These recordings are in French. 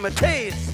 imitate.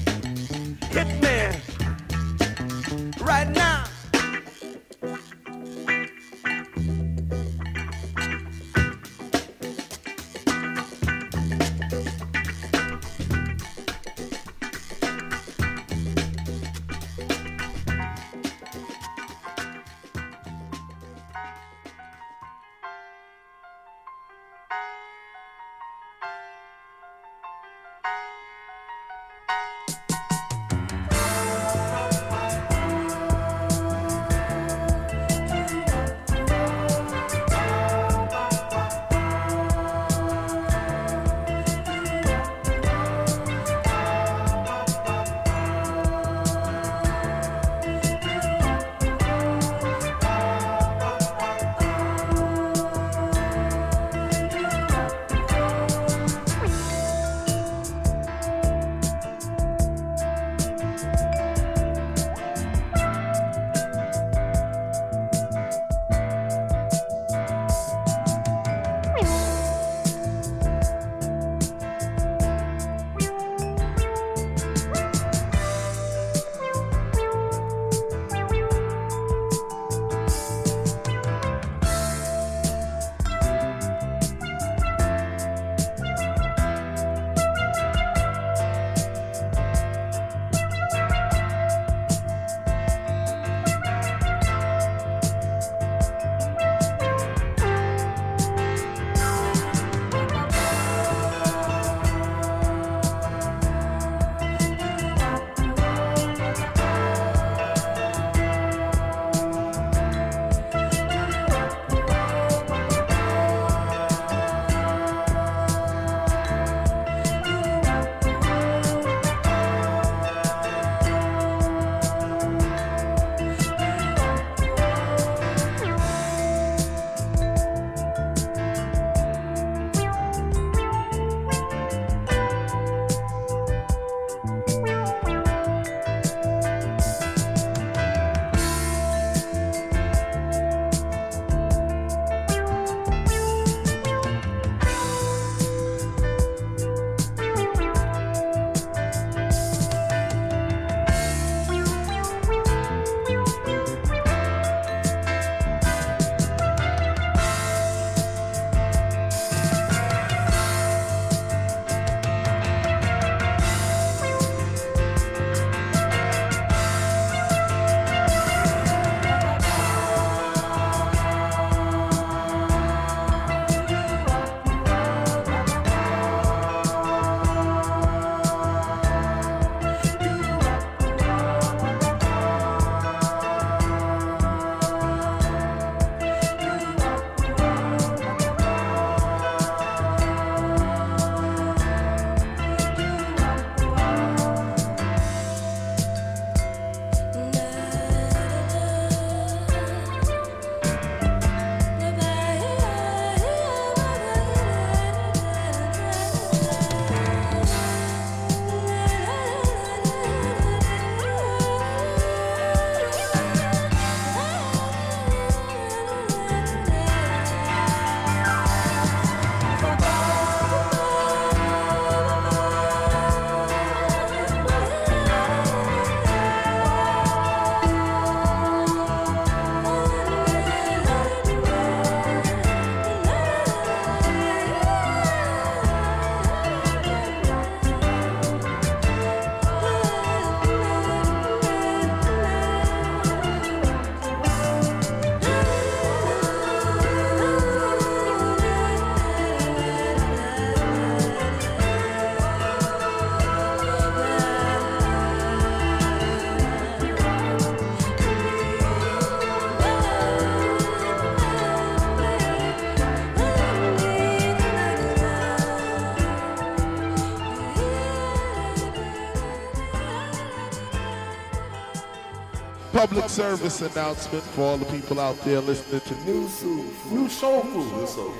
Public service announcement for all the people out there listening to new food. New soul food.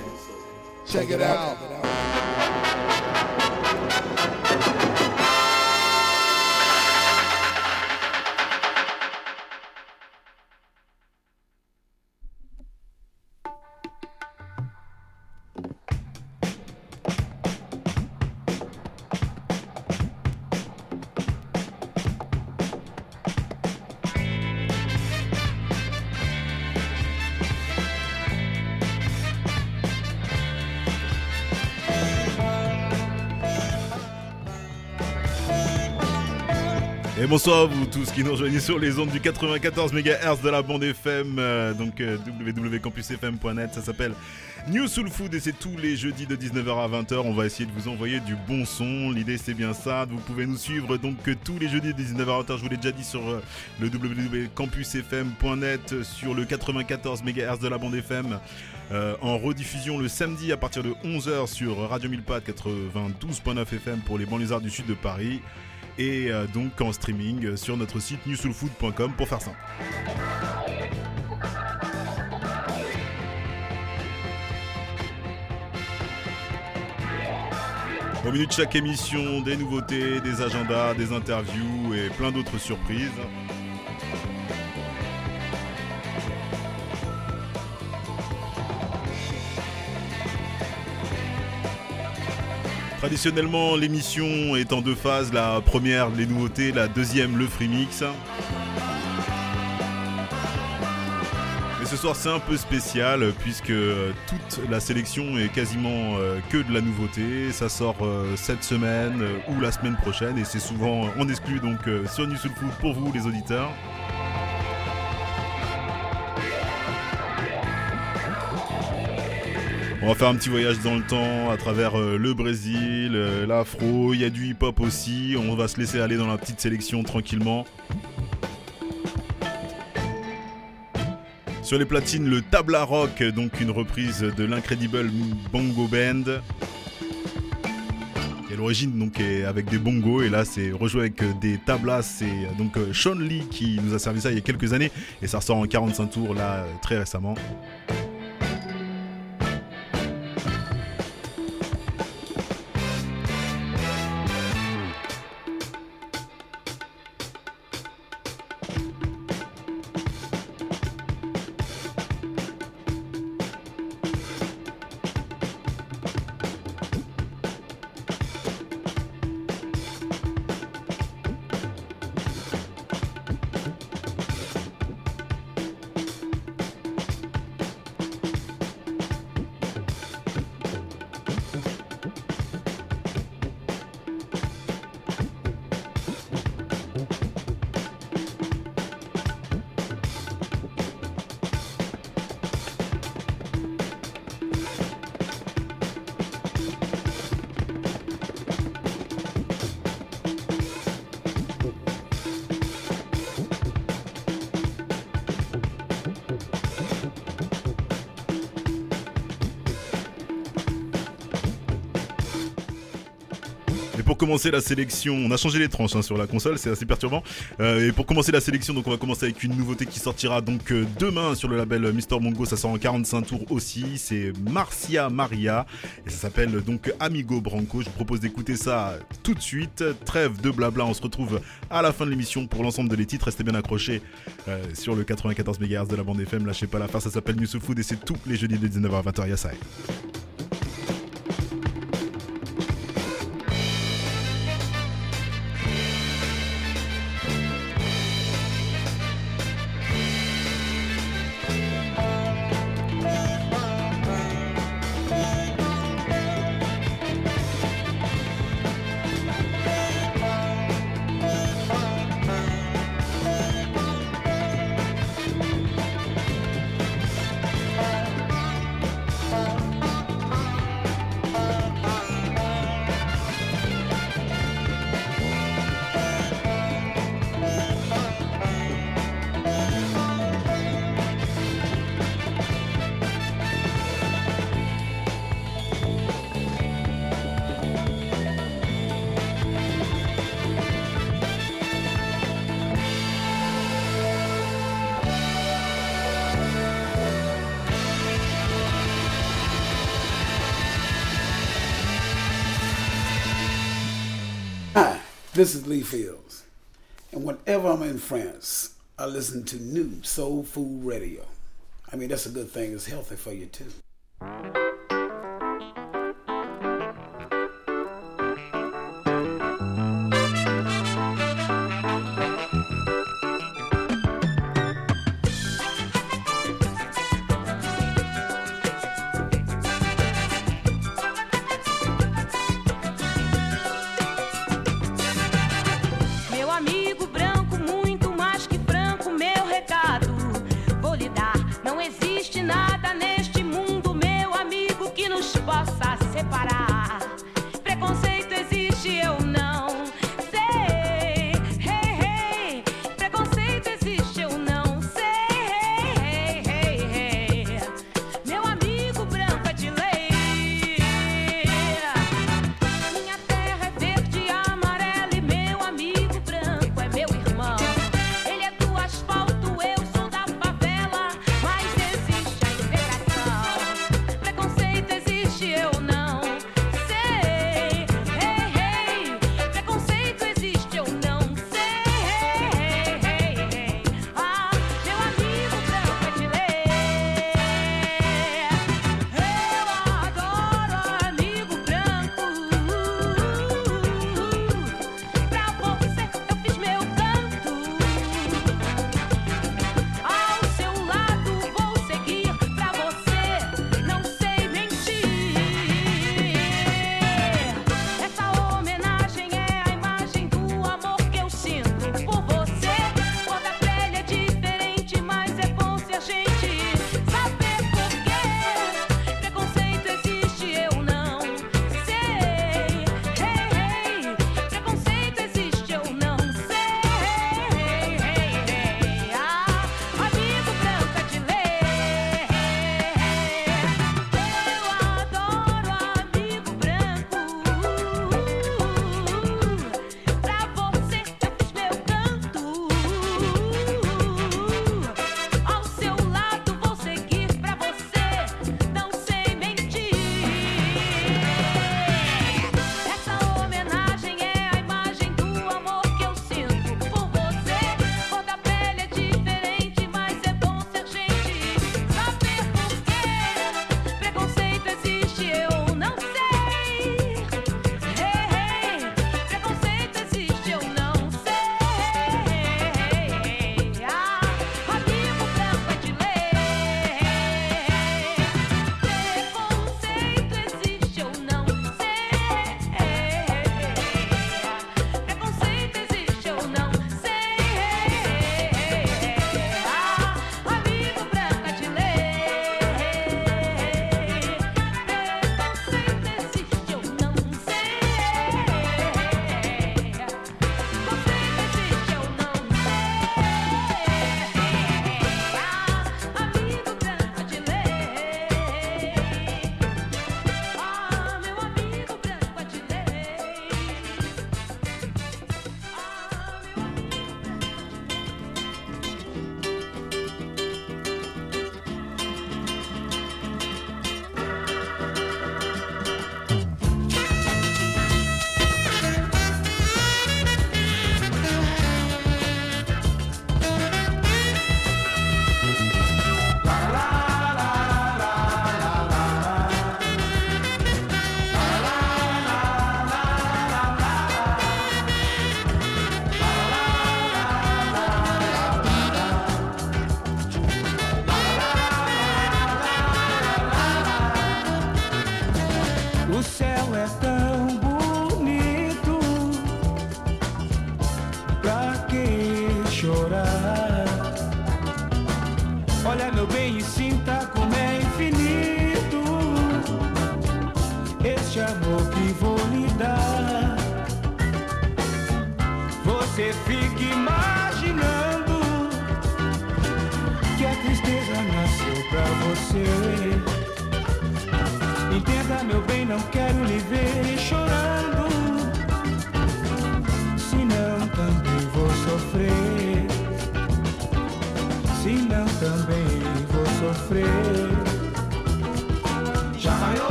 Check, it, out. Bonsoir à vous tous qui nous rejoignez sur les ondes du 94 MHz de la bande FM, euh, donc euh, www.campusfm.net, ça s'appelle New Soul Food et c'est tous les jeudis de 19h à 20h. On va essayer de vous envoyer du bon son. L'idée c'est bien ça. Vous pouvez nous suivre donc euh, tous les jeudis de 19h à 20h. Je vous l'ai déjà dit sur le www.campusfm.net, sur le 94 MHz de la bande FM. En rediffusion le samedi à partir de 11h sur Radio 1000 92.9 FM pour les banlieusards du sud de Paris et euh, donc en streaming sur notre site newsoulfood.com pour faire simple. Au milieu de chaque émission, des nouveautés, des agendas, des interviews et plein d'autres surprises. Traditionnellement, l'émission est en deux phases. La première, les nouveautés, la deuxième, le free mix. Mais ce soir, c'est un peu spécial puisque toute la sélection est quasiment euh, que de la nouveauté. Ça sort euh, cette semaine euh, ou la semaine prochaine et c'est souvent en exclu donc sur New pour vous, les auditeurs. On va faire un petit voyage dans le temps à travers euh, le Brésil, euh, l'afro, il y a du hip-hop aussi. On va se laisser aller dans la petite sélection tranquillement. Sur les platines, le Tabla Rock, donc une reprise de l'Incredible Bongo Band. Et l'origine donc est avec des bongos et là c'est rejoué avec des tablas. C'est donc euh, Sean Lee qui nous a servi ça il y a quelques années et ça ressort en 45 tours là très récemment. Commencer la sélection, on a changé les tranches hein, sur la console, c'est assez perturbant. Euh, et pour commencer la sélection, donc on va commencer avec une nouveauté qui sortira donc euh, demain sur le label Mister Mongo. Ça sort en 45 tours aussi. C'est Marcia Maria et ça s'appelle donc Amigo Branco. Je vous propose d'écouter ça tout de suite. Trêve de blabla. On se retrouve à la fin de l'émission pour l'ensemble de les titres. Restez bien accrochés euh, sur le 94 MHz de la bande FM. Lâchez pas l'affaire. Ça s'appelle New Food et c'est tous les jeudis de 19h à 20h. France, I listen to new soul food radio. I mean, that's a good thing. It's healthy for you, too.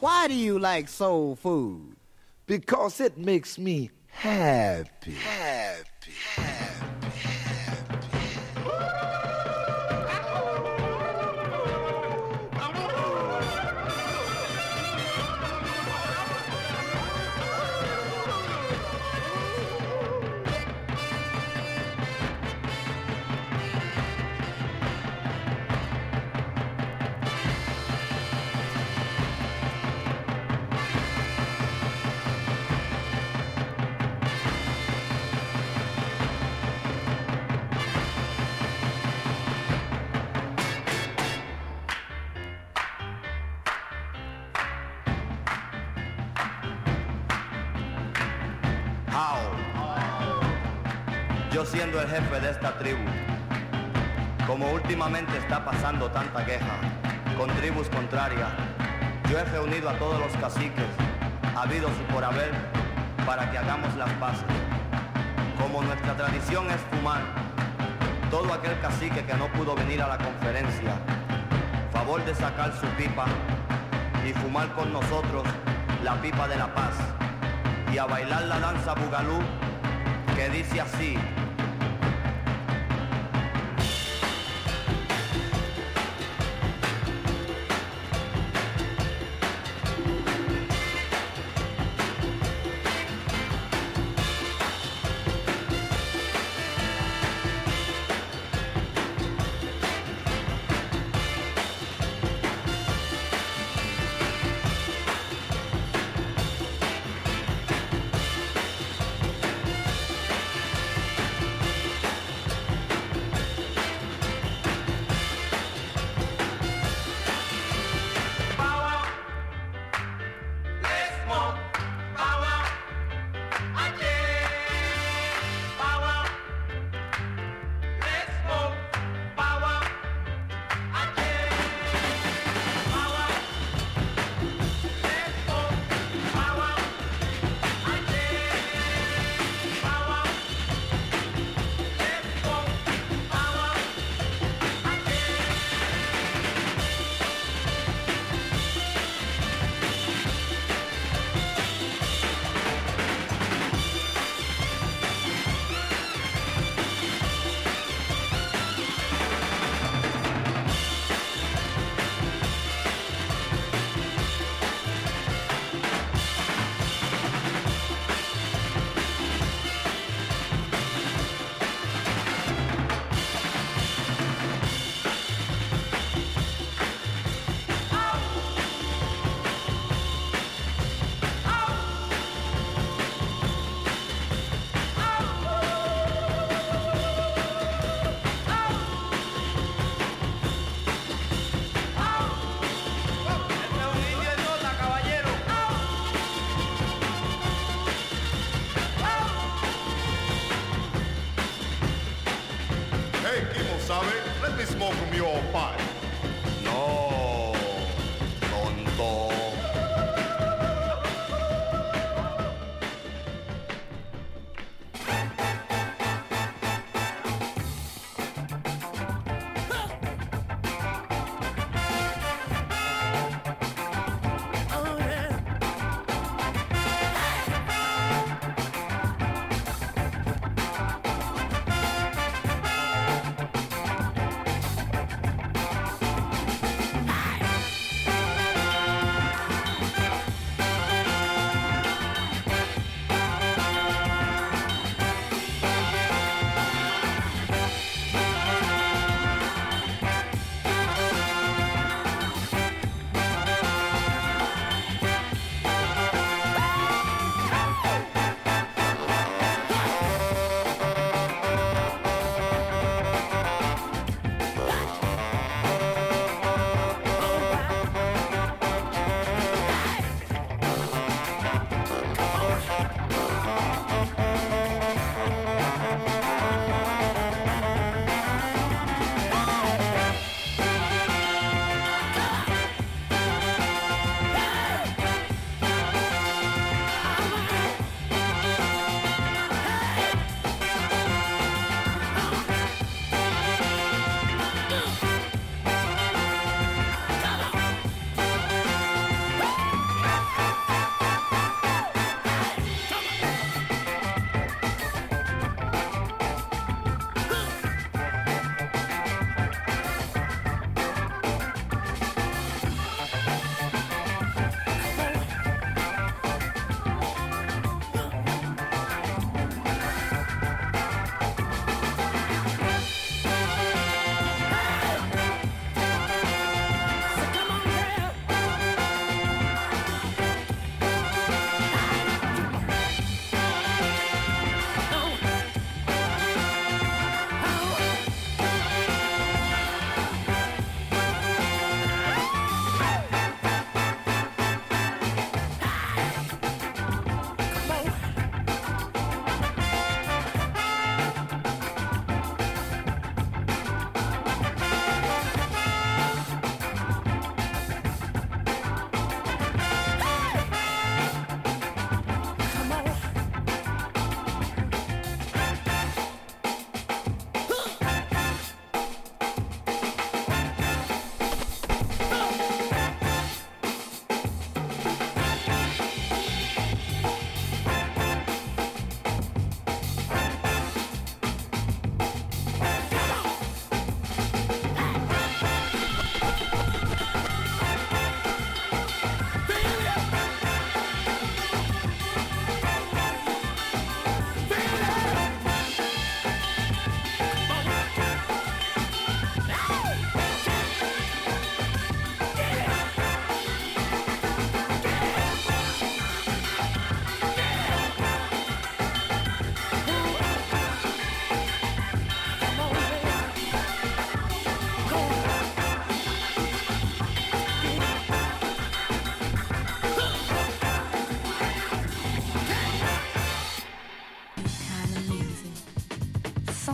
Why do you like soul food? Because it makes me happy. Happy. happy. Últimamente está pasando tanta queja con tribus contrarias, yo he reunido a todos los caciques, habidos y por haber, para que hagamos las paces. Como nuestra tradición es fumar, todo aquel cacique que no pudo venir a la conferencia, favor de sacar su pipa y fumar con nosotros la pipa de la paz y a bailar la danza bugalú que dice así.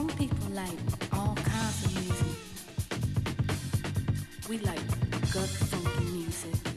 people like all kinds of music. We like gut funky music.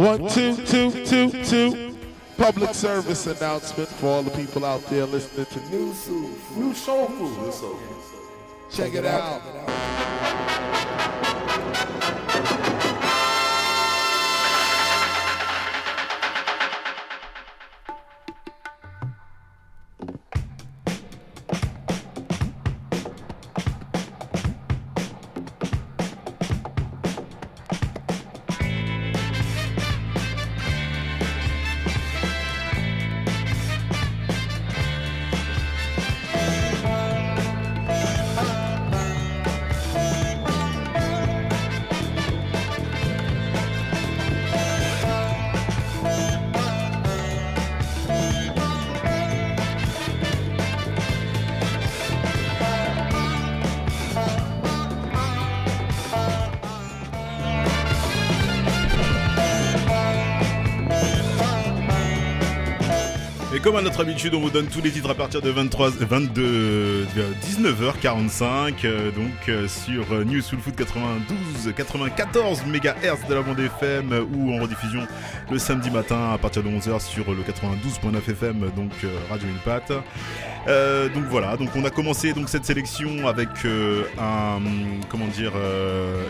One, two, two, two, two. Public service announcement for all the people out there listening to New Soul, New Soul Food. Check it out. Comme à notre habitude, on vous donne tous les titres à partir de 23, 22, 19h45, euh, donc euh, sur New Soul Food 92, 94 MHz de la bande FM ou en rediffusion le samedi matin à partir de 11h sur le 92.9 FM, donc euh, Radio Impact. Euh, donc voilà, donc on a commencé donc cette sélection avec un comment dire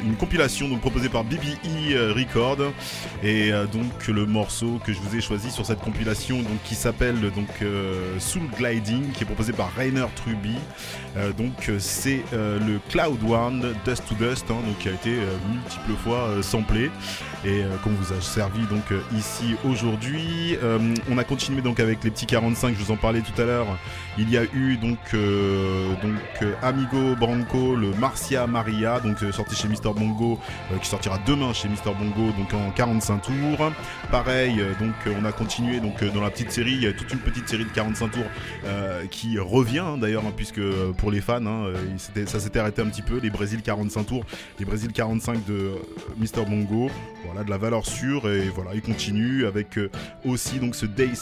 une compilation donc proposée par BBE Record et donc le morceau que je vous ai choisi sur cette compilation donc qui s'appelle donc euh, Soul Gliding qui est proposé par Rainer Truby. Euh, donc euh, c'est le Cloud One Dust to Dust hein, donc qui a été multiples fois samplé et euh, qu'on vous a servi donc euh, ici aujourd'hui. Euh, on a continué donc avec les petits 45, je vous en parlais tout à l'heure. Il y a eu donc donc Amigo Branco, le Marcia Maria, donc sorti chez Mister Bongo, qui sortira demain chez Mister Bongo, donc en 45 tours. Pareil, donc on a continué donc dans la petite série, il y a toute une petite série de 45 tours euh, qui revient d'ailleurs, hein, puisque pour les fans, hein, ça s'était arrêté un petit peu. Les Brésil 45 tours, les Brésil 45 de Mister Bongo, voilà de la valeur sûre et voilà, il continue avec euh, aussi donc ce Days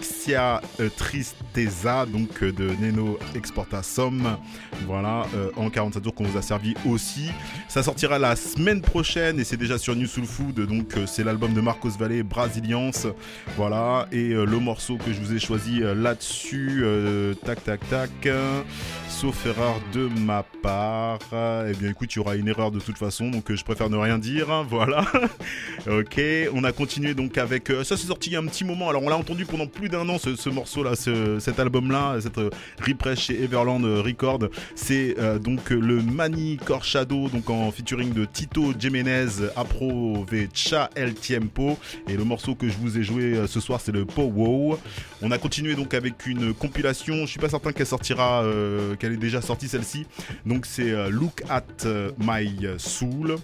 Xia euh, Tristeza, donc euh, de Neno Exporta Somme. Voilà, en 45 tours qu'on vous a servi aussi. Ça sortira la semaine prochaine et c'est déjà sur New Soul Food. Donc c'est l'album de Marcos Valle, Brasilians. Voilà, et le morceau que je vous ai choisi là-dessus, tac tac tac. Sauf erreur de ma part. Eh bien écoute, il y aura une erreur de toute façon, donc euh, je préfère ne rien dire. hein, voilà. ok, on a continué donc avec. euh, ça c'est sorti il y a un petit moment. Alors on l'a entendu pendant plus d'un an ce, ce morceau-là, ce- cet album-là, cette euh, repress chez Everland Record. C'est donc le Mani Corchado, donc en featuring de Tito Jiménez, Apro Cha El Tiempo. Et le morceau que je vous ai joué ce soir, c'est le Po Wow. On a continué donc avec une compilation. Je suis pas certain qu'elle sortira, euh, est déjà sortie celle-ci. Donc c'est euh, Look at euh, My Soul.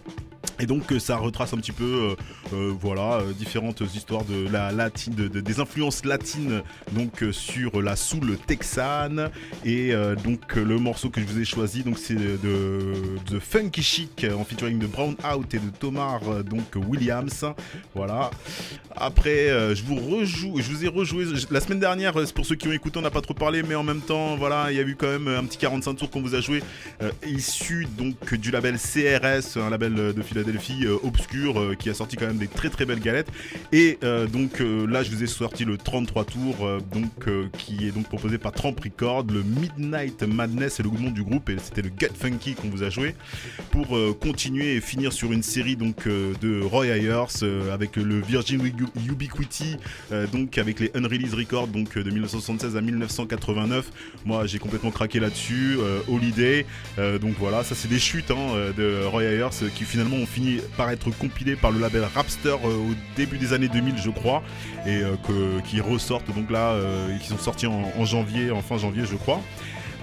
Et donc euh, ça retrace un petit peu, euh, euh, voilà, différentes histoires de la latine, de- de- des influences latines, donc sur la soul texane. Et donc le morceau que je vous ai choisi, donc c'est de, de Funky Chic en featuring de Brown Out et de euh, donc Williams. Voilà. Après, je vous rejoue, je vous ai rejoué la semaine dernière. Pour ceux qui ont écouté, on n'a pas trop parlé, mais en même temps, voilà, il y a eu quand même un petit 45 tours qu'on vous a joué, issu donc du label CRS, un label de Philadelphie euh, obscur euh, qui a sorti quand même des très très belles galettes. Et euh, donc là, je vous ai sorti le 33 tours, donc qui est donc proposé par Tramp Record, le Midnight Madness et le nom du groupe, et c'était le Get Funky qu'on vous a joué pour continuer et finir sur une série donc de Roy Ayers avec le Virgin Ubi- Ubiquity, donc avec les Unreleased Records donc de 1976 à 1989. Moi, j'ai complètement craqué là-dessus. Holiday, donc voilà, ça c'est des chutes hein, de Roy Ayers qui finalement ont fini par être compilés par le label Rapster euh, au début des années 2000, je crois, et euh, qui ressortent donc là, euh, qui sont sortis en janvier, en fin janvier, je crois.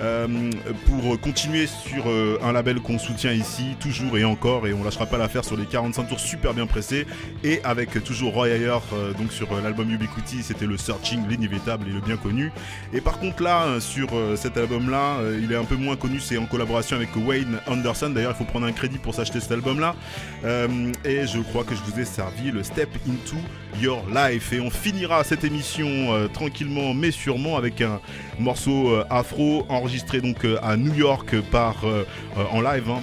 Euh, pour continuer sur euh, un label qu'on soutient ici, toujours et encore, et on lâchera pas l'affaire sur les 45 tours super bien pressés, et avec toujours Roy Ayer, euh, donc sur l'album Ubiquity, c'était le Searching, l'inévitable et le bien connu. Et par contre là, sur cet album-là, il est un peu moins connu, c'est en collaboration avec Wayne Anderson, d'ailleurs il faut prendre un crédit pour s'acheter cet album-là, et je crois que je vous ai servi le Step Into Your Life, et on finira cette émission tranquillement mais sûrement avec un morceau afro enregistré donc euh, à New York par euh, euh, en live hein,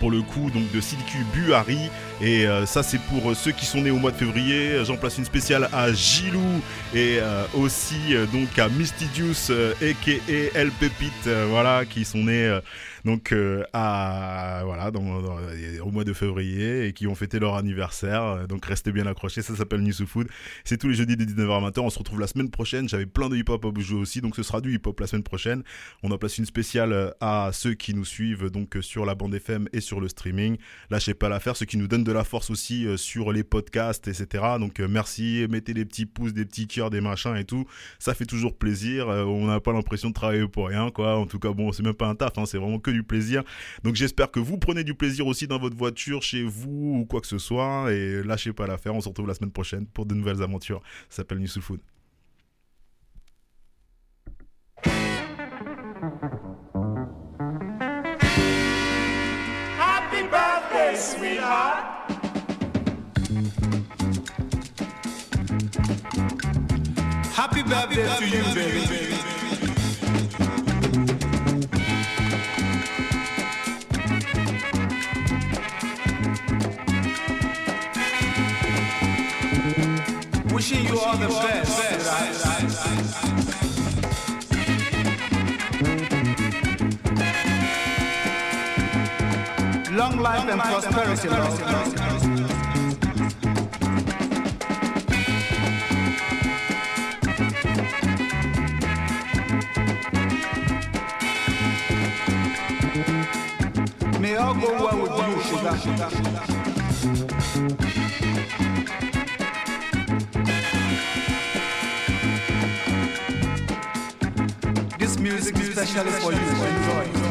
pour le coup donc de Silicu Buhari. Et ça c'est pour ceux qui sont nés au mois de février. J'en place une spéciale à Gilou et aussi donc à Misty Juice aka El voilà qui sont nés donc euh, à voilà dans, au mois de février et qui ont fêté leur anniversaire Euh, donc restez bien accrochés ça s'appelle New Sous Food c'est tous les jeudis de 19h à 20h on se retrouve la semaine prochaine j'avais plein de hip hop à jouer aussi donc ce sera du hip hop la semaine prochaine on en place une spéciale euh, à ceux qui nous suivent donc euh, sur la bande FM et sur le streaming. Lâchez pas l'affaire, ceux qui nous donnent de la force aussi sur les podcasts, etc. Donc merci, mettez des petits pouces, des petits cœurs, des machins et tout. Ça fait toujours plaisir. On n'a pas l'impression de travailler pour rien, quoi. En tout cas, bon, c'est même pas un taf, hein, c'est vraiment que du plaisir. Donc j'espère que vous prenez du plaisir aussi dans votre voiture, chez vous ou quoi que ce soit. Et lâchez pas l'affaire. On se retrouve la semaine prochaine pour de nouvelles aventures. S'appelle New. Happy birthday, sweetheart. Happy birthday to you, baby. Wishing you all the best. Long life and prosperity, love. May all go well with you, sugar. This especially for you. Enjoy.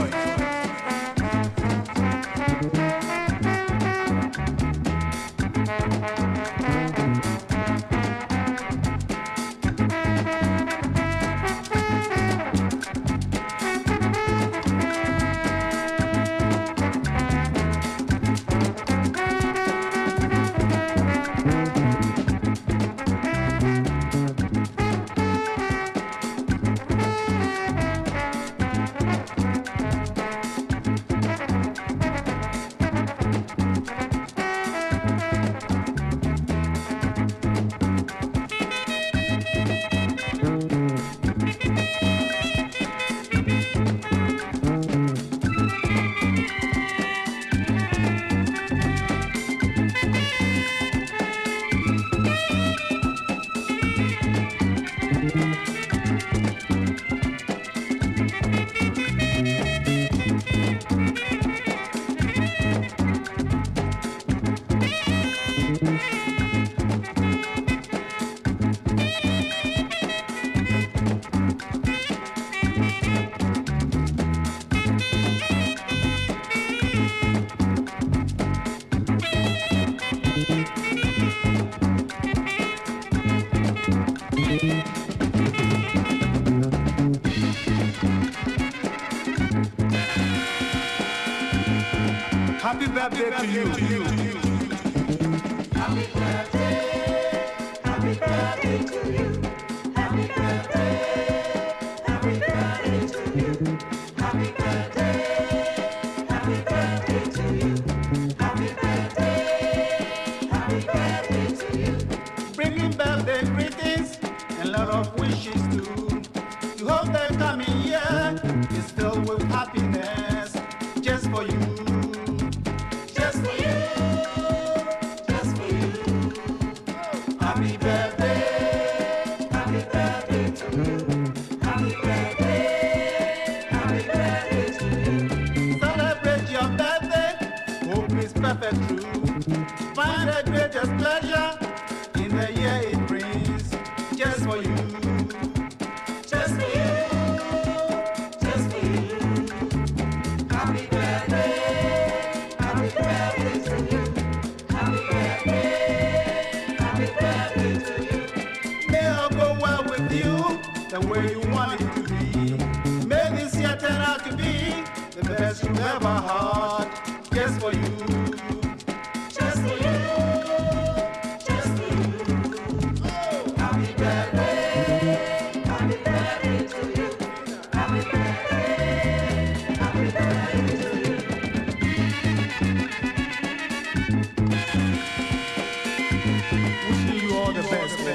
Birthday to you. To you. To you.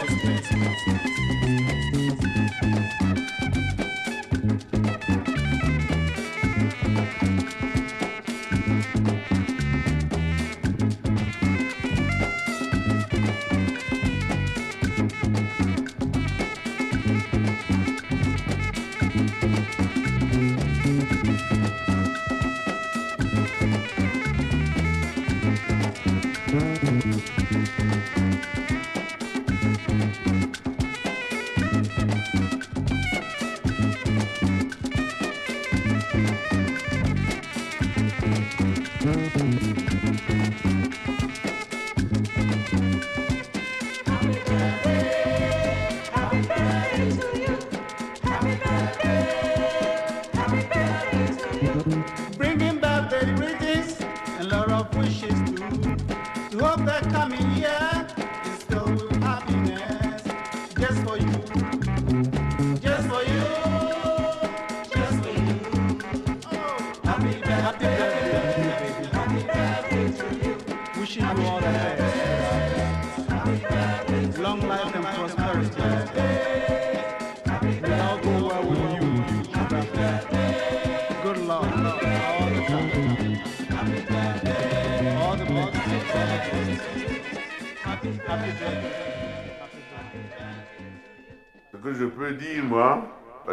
Thank.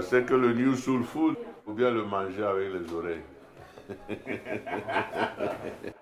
c'est que le New Soul Food, ou bien le manger avec les oreilles.